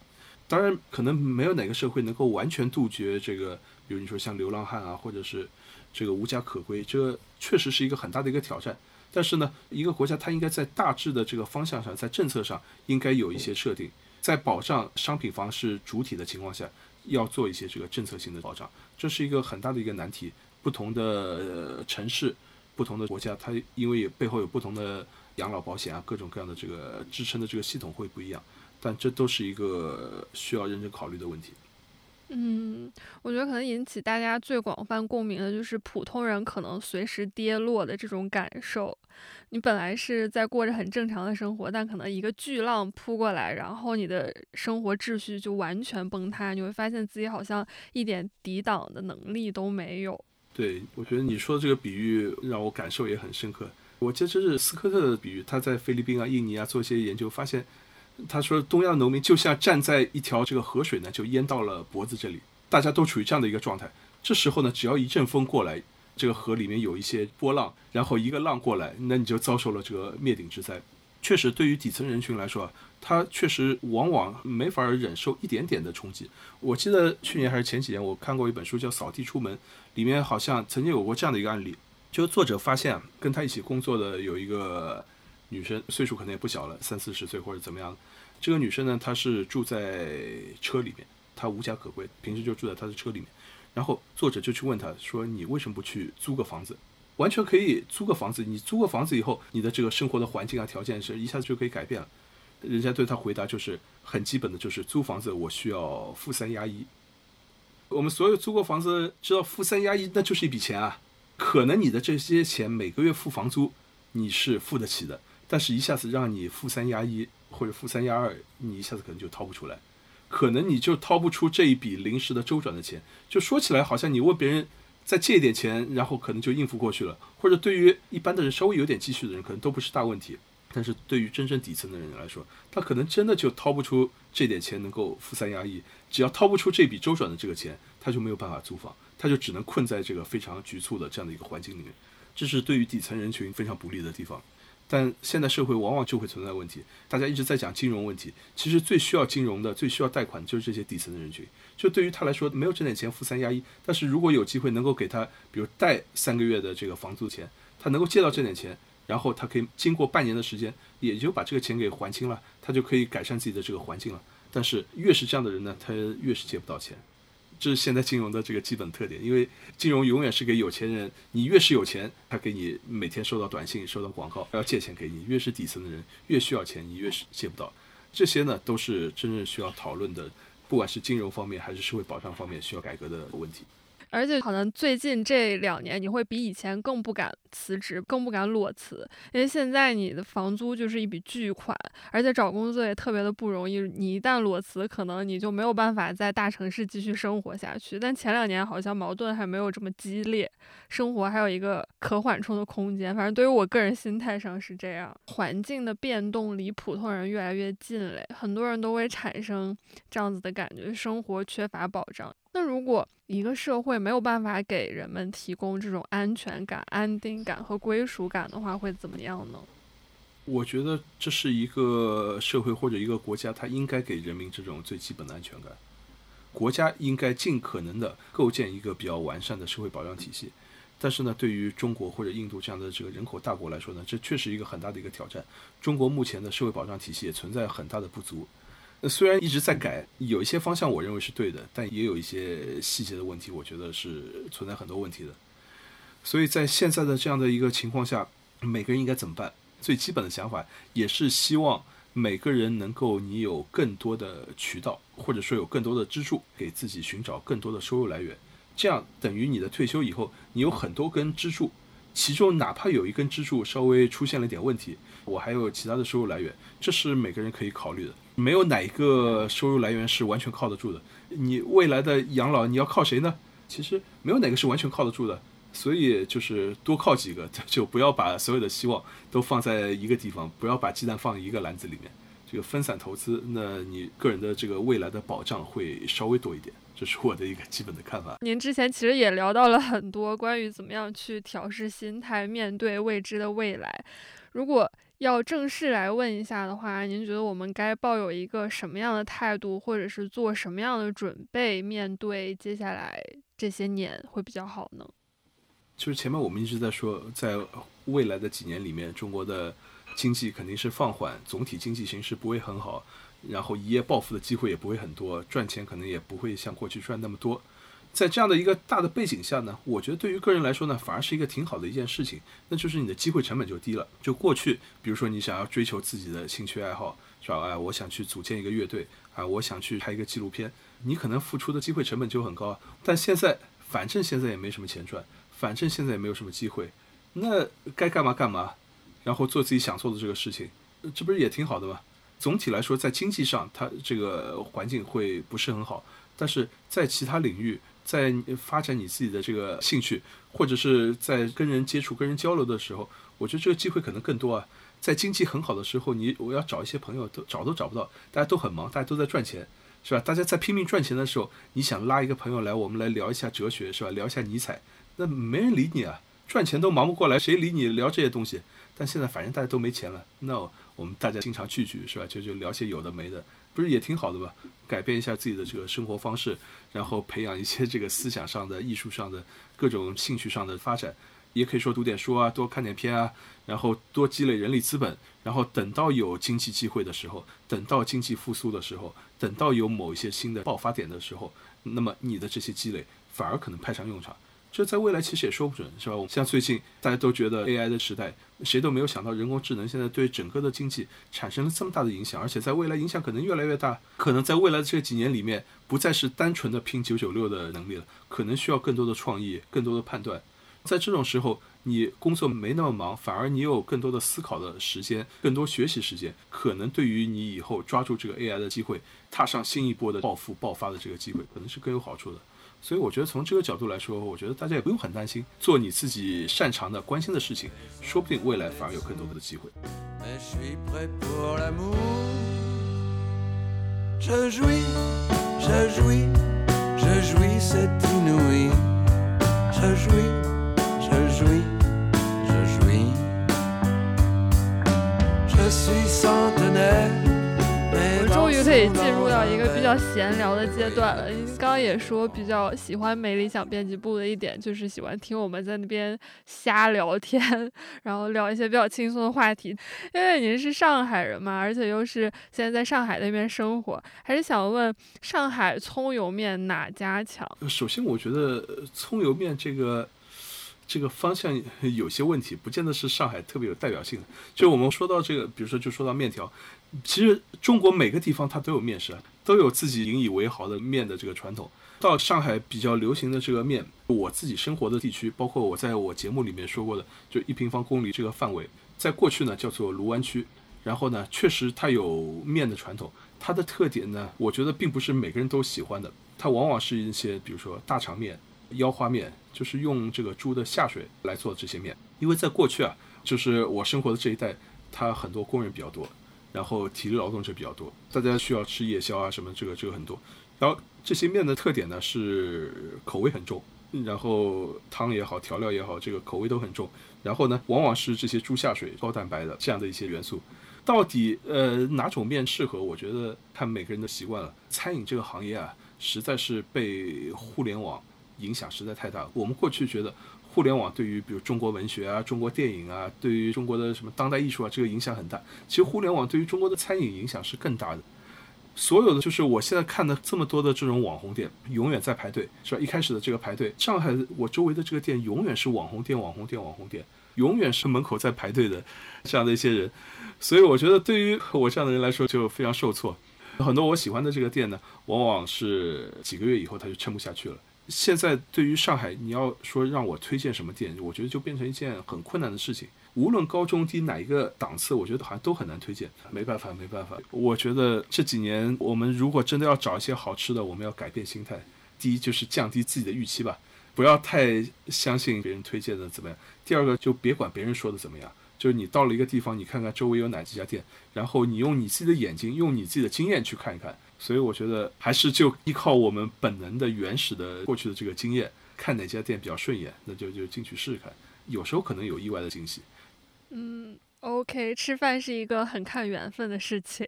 当然，可能没有哪个社会能够完全杜绝这个，比如你说像流浪汉啊，或者是这个无家可归，这确实是一个很大的一个挑战。但是呢，一个国家它应该在大致的这个方向上，在政策上应该有一些设定，在保障商品房是主体的情况下，要做一些这个政策性的保障，这是一个很大的一个难题。不同的城市、不同的国家，它因为背后有不同的养老保险啊，各种各样的这个支撑的这个系统会不一样，但这都是一个需要认真考虑的问题。嗯，我觉得可能引起大家最广泛共鸣的就是普通人可能随时跌落的这种感受。你本来是在过着很正常的生活，但可能一个巨浪扑过来，然后你的生活秩序就完全崩塌。你会发现自己好像一点抵挡的能力都没有。对，我觉得你说的这个比喻让我感受也很深刻。我记得这是斯科特的比喻，他在菲律宾啊、印尼啊做一些研究，发现。他说：“东亚农民就像站在一条这个河水呢，就淹到了脖子这里，大家都处于这样的一个状态。这时候呢，只要一阵风过来，这个河里面有一些波浪，然后一个浪过来，那你就遭受了这个灭顶之灾。确实，对于底层人群来说，他确实往往没法忍受一点点的冲击。我记得去年还是前几年，我看过一本书叫《扫地出门》，里面好像曾经有过这样的一个案例，就是作者发现跟他一起工作的有一个。”女生岁数可能也不小了，三四十岁或者怎么样。这个女生呢，她是住在车里面，她无家可归，平时就住在她的车里面。然后作者就去问他说：“你为什么不去租个房子？完全可以租个房子。你租个房子以后，你的这个生活的环境啊条件是一下子就可以改变了。”人家对他回答就是很基本的，就是租房子我需要付三押一。我们所有租过房子知道，付三押一那就是一笔钱啊。可能你的这些钱每个月付房租你是付得起的。但是，一下子让你付三押一或者付三押二，你一下子可能就掏不出来，可能你就掏不出这一笔临时的周转的钱。就说起来，好像你问别人再借一点钱，然后可能就应付过去了，或者对于一般的人稍微有点积蓄的人，可能都不是大问题。但是对于真正底层的人来说，他可能真的就掏不出这点钱能够负三压一。只要掏不出这笔周转的这个钱，他就没有办法租房，他就只能困在这个非常局促的这样的一个环境里面。这是对于底层人群非常不利的地方。但现在社会往往就会存在问题，大家一直在讲金融问题，其实最需要金融的、最需要贷款就是这些底层的人群。就对于他来说，没有这点钱付三押一，但是如果有机会能够给他，比如贷三个月的这个房租钱，他能够借到这点钱，然后他可以经过半年的时间，也就把这个钱给还清了，他就可以改善自己的这个环境了。但是越是这样的人呢，他越是借不到钱。是现在金融的这个基本特点，因为金融永远是给有钱人，你越是有钱，他给你每天收到短信、收到广告，要借钱给你；越是底层的人，越需要钱，你越是借不到。这些呢，都是真正需要讨论的，不管是金融方面还是社会保障方面需要改革的问题。而且可能最近这两年，你会比以前更不敢辞职，更不敢裸辞，因为现在你的房租就是一笔巨款，而且找工作也特别的不容易。你一旦裸辞，可能你就没有办法在大城市继续生活下去。但前两年好像矛盾还没有这么激烈，生活还有一个可缓冲的空间。反正对于我个人心态上是这样，环境的变动离普通人越来越近嘞，很多人都会产生这样子的感觉，生活缺乏保障。那如果一个社会没有办法给人们提供这种安全感、安定感和归属感的话，会怎么样呢？我觉得这是一个社会或者一个国家，它应该给人民这种最基本的安全感。国家应该尽可能的构建一个比较完善的社会保障体系。但是呢，对于中国或者印度这样的这个人口大国来说呢，这确实一个很大的一个挑战。中国目前的社会保障体系也存在很大的不足。虽然一直在改，有一些方向我认为是对的，但也有一些细节的问题，我觉得是存在很多问题的。所以在现在的这样的一个情况下，每个人应该怎么办？最基本的想法也是希望每个人能够你有更多的渠道，或者说有更多的支柱，给自己寻找更多的收入来源。这样等于你的退休以后，你有很多根支柱，其中哪怕有一根支柱稍微出现了点问题，我还有其他的收入来源，这是每个人可以考虑的。没有哪一个收入来源是完全靠得住的。你未来的养老你要靠谁呢？其实没有哪个是完全靠得住的。所以就是多靠几个，就不要把所有的希望都放在一个地方，不要把鸡蛋放一个篮子里面。这个分散投资，那你个人的这个未来的保障会稍微多一点。这是我的一个基本的看法。您之前其实也聊到了很多关于怎么样去调试心态，面对未知的未来。如果要正式来问一下的话，您觉得我们该抱有一个什么样的态度，或者是做什么样的准备，面对接下来这些年会比较好呢？就是前面我们一直在说，在未来的几年里面，中国的经济肯定是放缓，总体经济形势不会很好，然后一夜暴富的机会也不会很多，赚钱可能也不会像过去赚那么多。在这样的一个大的背景下呢，我觉得对于个人来说呢，反而是一个挺好的一件事情，那就是你的机会成本就低了。就过去，比如说你想要追求自己的兴趣爱好，是吧？哎，我想去组建一个乐队，啊，我想去拍一个纪录片，你可能付出的机会成本就很高。但现在，反正现在也没什么钱赚，反正现在也没有什么机会，那该干嘛干嘛，然后做自己想做的这个事情，这不是也挺好的吗？总体来说，在经济上，它这个环境会不是很好，但是在其他领域。在发展你自己的这个兴趣，或者是在跟人接触、跟人交流的时候，我觉得这个机会可能更多啊。在经济很好的时候，你我要找一些朋友都找都找不到，大家都很忙，大家都在赚钱，是吧？大家在拼命赚钱的时候，你想拉一个朋友来，我们来聊一下哲学，是吧？聊一下尼采，那没人理你啊，赚钱都忙不过来，谁理你聊这些东西？但现在反正大家都没钱了，那我们大家经常聚聚，是吧？就就聊些有的没的。不是也挺好的吧？改变一下自己的这个生活方式，然后培养一些这个思想上的、艺术上的各种兴趣上的发展，也可以说读点书啊，多看点片啊，然后多积累人力资本，然后等到有经济机会的时候，等到经济复苏的时候，等到有某一些新的爆发点的时候，那么你的这些积累反而可能派上用场。这在未来其实也说不准，是吧？像最近大家都觉得 AI 的时代，谁都没有想到人工智能现在对整个的经济产生了这么大的影响，而且在未来影响可能越来越大。可能在未来的这几年里面，不再是单纯的拼九九六的能力了，可能需要更多的创意、更多的判断。在这种时候，你工作没那么忙，反而你有更多的思考的时间、更多学习时间，可能对于你以后抓住这个 AI 的机会，踏上新一波的暴富爆发的这个机会，可能是更有好处的。所以我觉得从这个角度来说，我觉得大家也不用很担心，做你自己擅长的、关心的事情，说不定未来反而有更多的机会。可以进入到一个比较闲聊的阶段了。您刚刚也说比较喜欢美理想编辑部的一点，就是喜欢听我们在那边瞎聊天，然后聊一些比较轻松的话题。因为您是上海人嘛，而且又是现在在上海那边生活，还是想问上海葱油面哪家强？首先，我觉得葱油面这个。这个方向有些问题，不见得是上海特别有代表性的。就我们说到这个，比如说就说到面条，其实中国每个地方它都有面食，都有自己引以为豪的面的这个传统。到上海比较流行的这个面，我自己生活的地区，包括我在我节目里面说过的，就一平方公里这个范围，在过去呢叫做卢湾区。然后呢，确实它有面的传统，它的特点呢，我觉得并不是每个人都喜欢的。它往往是一些，比如说大肠面、腰花面，就是用这个猪的下水来做这些面。因为在过去啊，就是我生活的这一带，它很多工人比较多，然后体力劳动者比较多，大家需要吃夜宵啊什么，这个这个很多。然后这些面的特点呢是口味很重，然后汤也好，调料也好，这个口味都很重。然后呢，往往是这些猪下水、高蛋白的这样的一些元素。到底呃哪种面适合？我觉得看每个人的习惯了。餐饮这个行业啊，实在是被互联网影响实在太大。我们过去觉得互联网对于比如中国文学啊、中国电影啊、对于中国的什么当代艺术啊，这个影响很大。其实互联网对于中国的餐饮影响是更大的。所有的就是我现在看的这么多的这种网红店，永远在排队，是吧？一开始的这个排队，上海我周围的这个店永远是网红店、网红店、网红店，永远是门口在排队的这样的一些人。所以我觉得对于我这样的人来说就非常受挫。很多我喜欢的这个店呢，往往是几个月以后他就撑不下去了。现在对于上海，你要说让我推荐什么店，我觉得就变成一件很困难的事情。无论高中低哪一个档次，我觉得好像都很难推荐。没办法，没办法。我觉得这几年我们如果真的要找一些好吃的，我们要改变心态。第一就是降低自己的预期吧，不要太相信别人推荐的怎么样。第二个就别管别人说的怎么样，就是你到了一个地方，你看看周围有哪几家店，然后你用你自己的眼睛，用你自己的经验去看一看。所以我觉得还是就依靠我们本能的原始的过去的这个经验，看哪家店比较顺眼，那就就进去试试看。有时候可能有意外的惊喜。嗯，OK，吃饭是一个很看缘分的事情。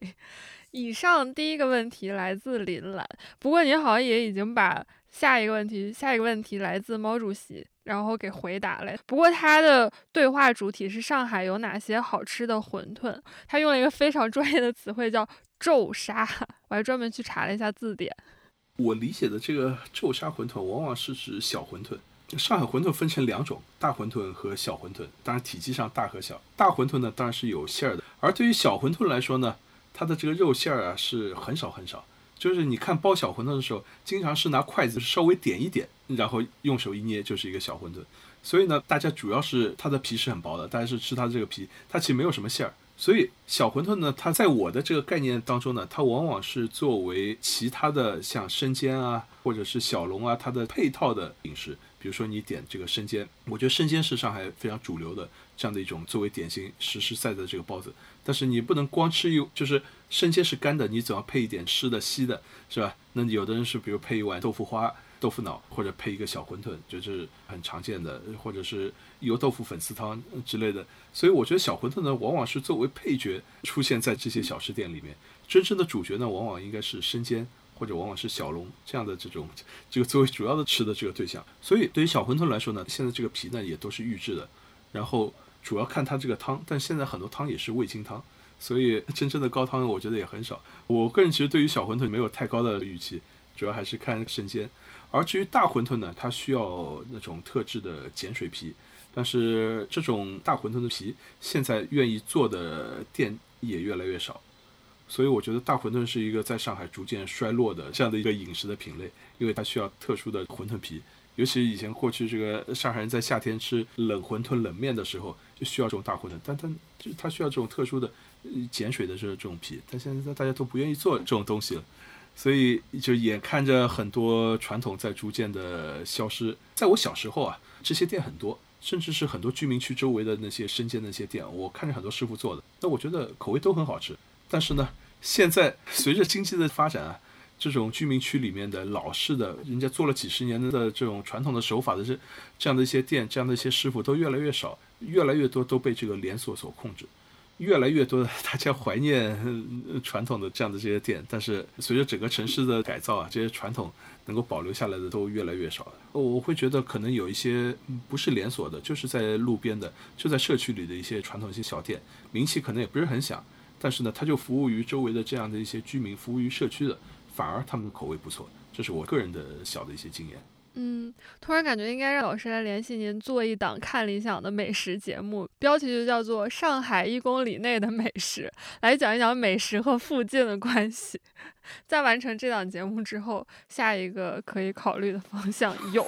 以上第一个问题来自林兰，不过你好像也已经把下一个问题，下一个问题来自毛主席，然后给回答了。不过他的对话主体是上海有哪些好吃的馄饨，他用了一个非常专业的词汇叫“皱沙”，我还专门去查了一下字典。我理解的这个皱沙馄饨，往往是指小馄饨。上海馄饨分成两种，大馄饨和小馄饨。当然体积上大和小。大馄饨呢，当然是有馅儿的。而对于小馄饨来说呢，它的这个肉馅儿啊是很少很少。就是你看包小馄饨的时候，经常是拿筷子稍微点一点，然后用手一捏就是一个小馄饨。所以呢，大家主要是它的皮是很薄的，大家是吃它的这个皮，它其实没有什么馅儿。所以小馄饨呢，它在我的这个概念当中呢，它往往是作为其他的像生煎啊，或者是小笼啊，它的配套的饮食。比如说你点这个生煎，我觉得生煎是上海非常主流的这样的一种作为点心实实在在的这个包子。但是你不能光吃一，就是生煎是干的，你总要配一点湿的稀的，是吧？那有的人是比如配一碗豆腐花、豆腐脑，或者配一个小馄饨，就是很常见的，或者是油豆腐粉丝汤之类的。所以我觉得小馄饨呢，往往是作为配角出现在这些小吃店里面，真正的主角呢，往往应该是生煎。或者往往是小笼这样的这种，这个作为主要的吃的这个对象，所以对于小馄饨来说呢，现在这个皮呢也都是预制的，然后主要看它这个汤，但现在很多汤也是味精汤，所以真正的高汤我觉得也很少。我个人其实对于小馄饨没有太高的预期，主要还是看生煎。而至于大馄饨呢，它需要那种特制的碱水皮，但是这种大馄饨的皮现在愿意做的店也越来越少。所以我觉得大馄饨是一个在上海逐渐衰落的这样的一个饮食的品类，因为它需要特殊的馄饨皮，尤其以前过去这个上海人在夏天吃冷馄饨、冷面的时候，就需要这种大馄饨，但它就它需要这种特殊的碱水的这这种皮，但现在大家都不愿意做这种东西了，所以就眼看着很多传统在逐渐的消失。在我小时候啊，这些店很多，甚至是很多居民区周围的那些生煎那些店，我看着很多师傅做的，那我觉得口味都很好吃。但是呢，现在随着经济的发展啊，这种居民区里面的老式的，人家做了几十年的这种传统的手法的这这样的一些店，这样的一些师傅都越来越少，越来越多都被这个连锁所控制，越来越多的大家怀念传统的这样的这些店，但是随着整个城市的改造啊，这些传统能够保留下来的都越来越少了。我会觉得可能有一些不是连锁的，就是在路边的，就在社区里的一些传统一些小店，名气可能也不是很响。但是呢，它就服务于周围的这样的一些居民，服务于社区的，反而他们的口味不错，这是我个人的小的一些经验。嗯，突然感觉应该让老师来联系您做一档看理想的美食节目，标题就叫做《上海一公里内的美食》，来讲一讲美食和附近的关系。在完成这档节目之后，下一个可以考虑的方向有。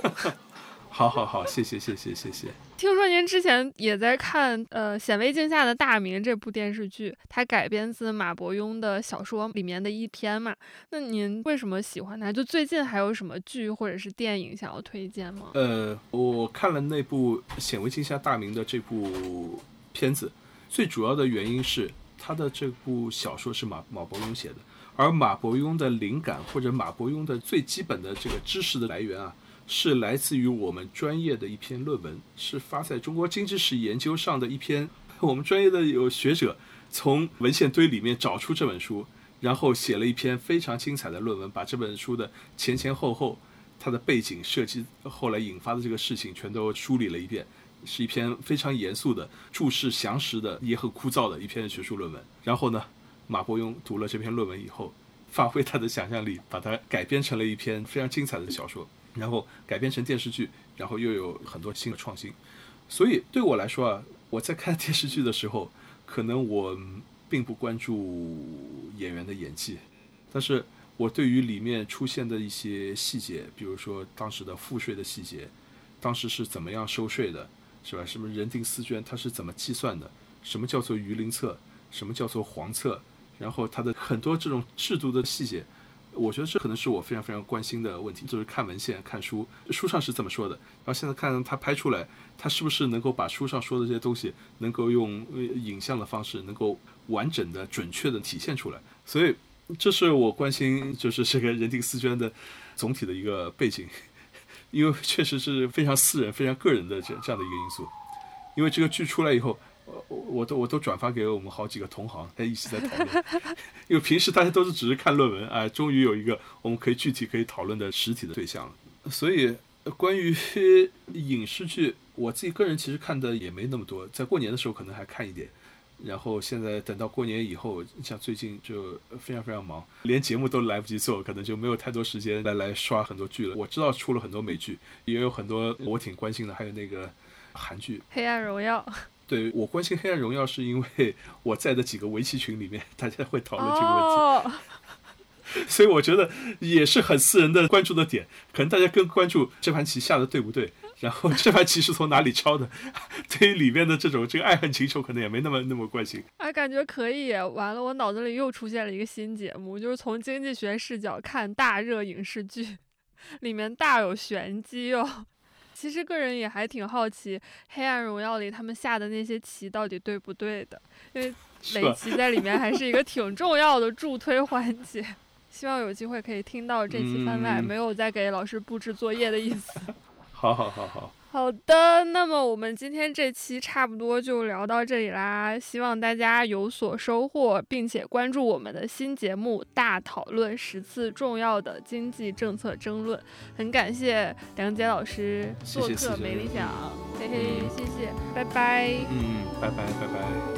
好好好，谢谢谢谢谢谢。听说您之前也在看呃《显微镜下的大明》这部电视剧，它改编自马伯庸的小说里面的一篇嘛？那您为什么喜欢它？就最近还有什么剧或者是电影想要推荐吗？呃，我看了那部《显微镜下大明》的这部片子，最主要的原因是他的这部小说是马马伯庸写的，而马伯庸的灵感或者马伯庸的最基本的这个知识的来源啊。是来自于我们专业的一篇论文，是发在中国经济史研究上的一篇。我们专业的有学者从文献堆里面找出这本书，然后写了一篇非常精彩的论文，把这本书的前前后后、它的背景设计、后来引发的这个事情全都梳理了一遍，是一篇非常严肃的、注释详实的、也很枯燥的一篇学术论文。然后呢，马伯庸读了这篇论文以后，发挥他的想象力，把它改编成了一篇非常精彩的小说。然后改编成电视剧，然后又有很多新的创新，所以对我来说啊，我在看电视剧的时候，可能我并不关注演员的演技，但是我对于里面出现的一些细节，比如说当时的赋税的细节，当时是怎么样收税的，是吧？什么人定私捐，它是怎么计算的？什么叫做榆林册？什么叫做黄册？然后它的很多这种制度的细节。我觉得这可能是我非常非常关心的问题，就是看文献、看书，书上是这么说的，然后现在看他拍出来，他是不是能够把书上说的这些东西，能够用影像的方式，能够完整的、准确的体现出来。所以，这是我关心，就是这个人定思娟的总体的一个背景，因为确实是非常私人、非常个人的这这样的一个因素。因为这个剧出来以后。我我都我都转发给我们好几个同行，他一起在讨论。因为平时大家都是只是看论文，哎，终于有一个我们可以具体可以讨论的实体的对象了。所以关于 影视剧，我自己个人其实看的也没那么多，在过年的时候可能还看一点。然后现在等到过年以后，像最近就非常非常忙，连节目都来不及做，可能就没有太多时间来来刷很多剧了。我知道出了很多美剧，也有很多我挺关心的，还有那个韩剧《黑暗荣耀》。对我关心《黑暗荣耀》，是因为 我在的几个围棋群里面，大家会讨论这个问题，所以我觉得也是很私人的关注的点。可能大家更关注这盘棋下的对不对，然后这盘棋是从哪里抄的。对于里面的这种这个爱恨情仇，可能也没那么那么关心。哎，感觉可以。完了，我脑子里又出现了一个新节目，就是从经济学视角看大热影视剧，里面大有玄机哦。其实个人也还挺好奇，《黑暗荣耀》里他们下的那些棋到底对不对的，因为围棋在里面还是一个挺重要的助推环节。希望有机会可以听到这期番外，没有在给老师布置作业的意思。好好好好。好的，那么我们今天这期差不多就聊到这里啦，希望大家有所收获，并且关注我们的新节目《大讨论十次重要的经济政策争论》。很感谢梁杰老师做客没理想，嘿嘿，谢谢，拜拜。嗯，拜拜，拜拜。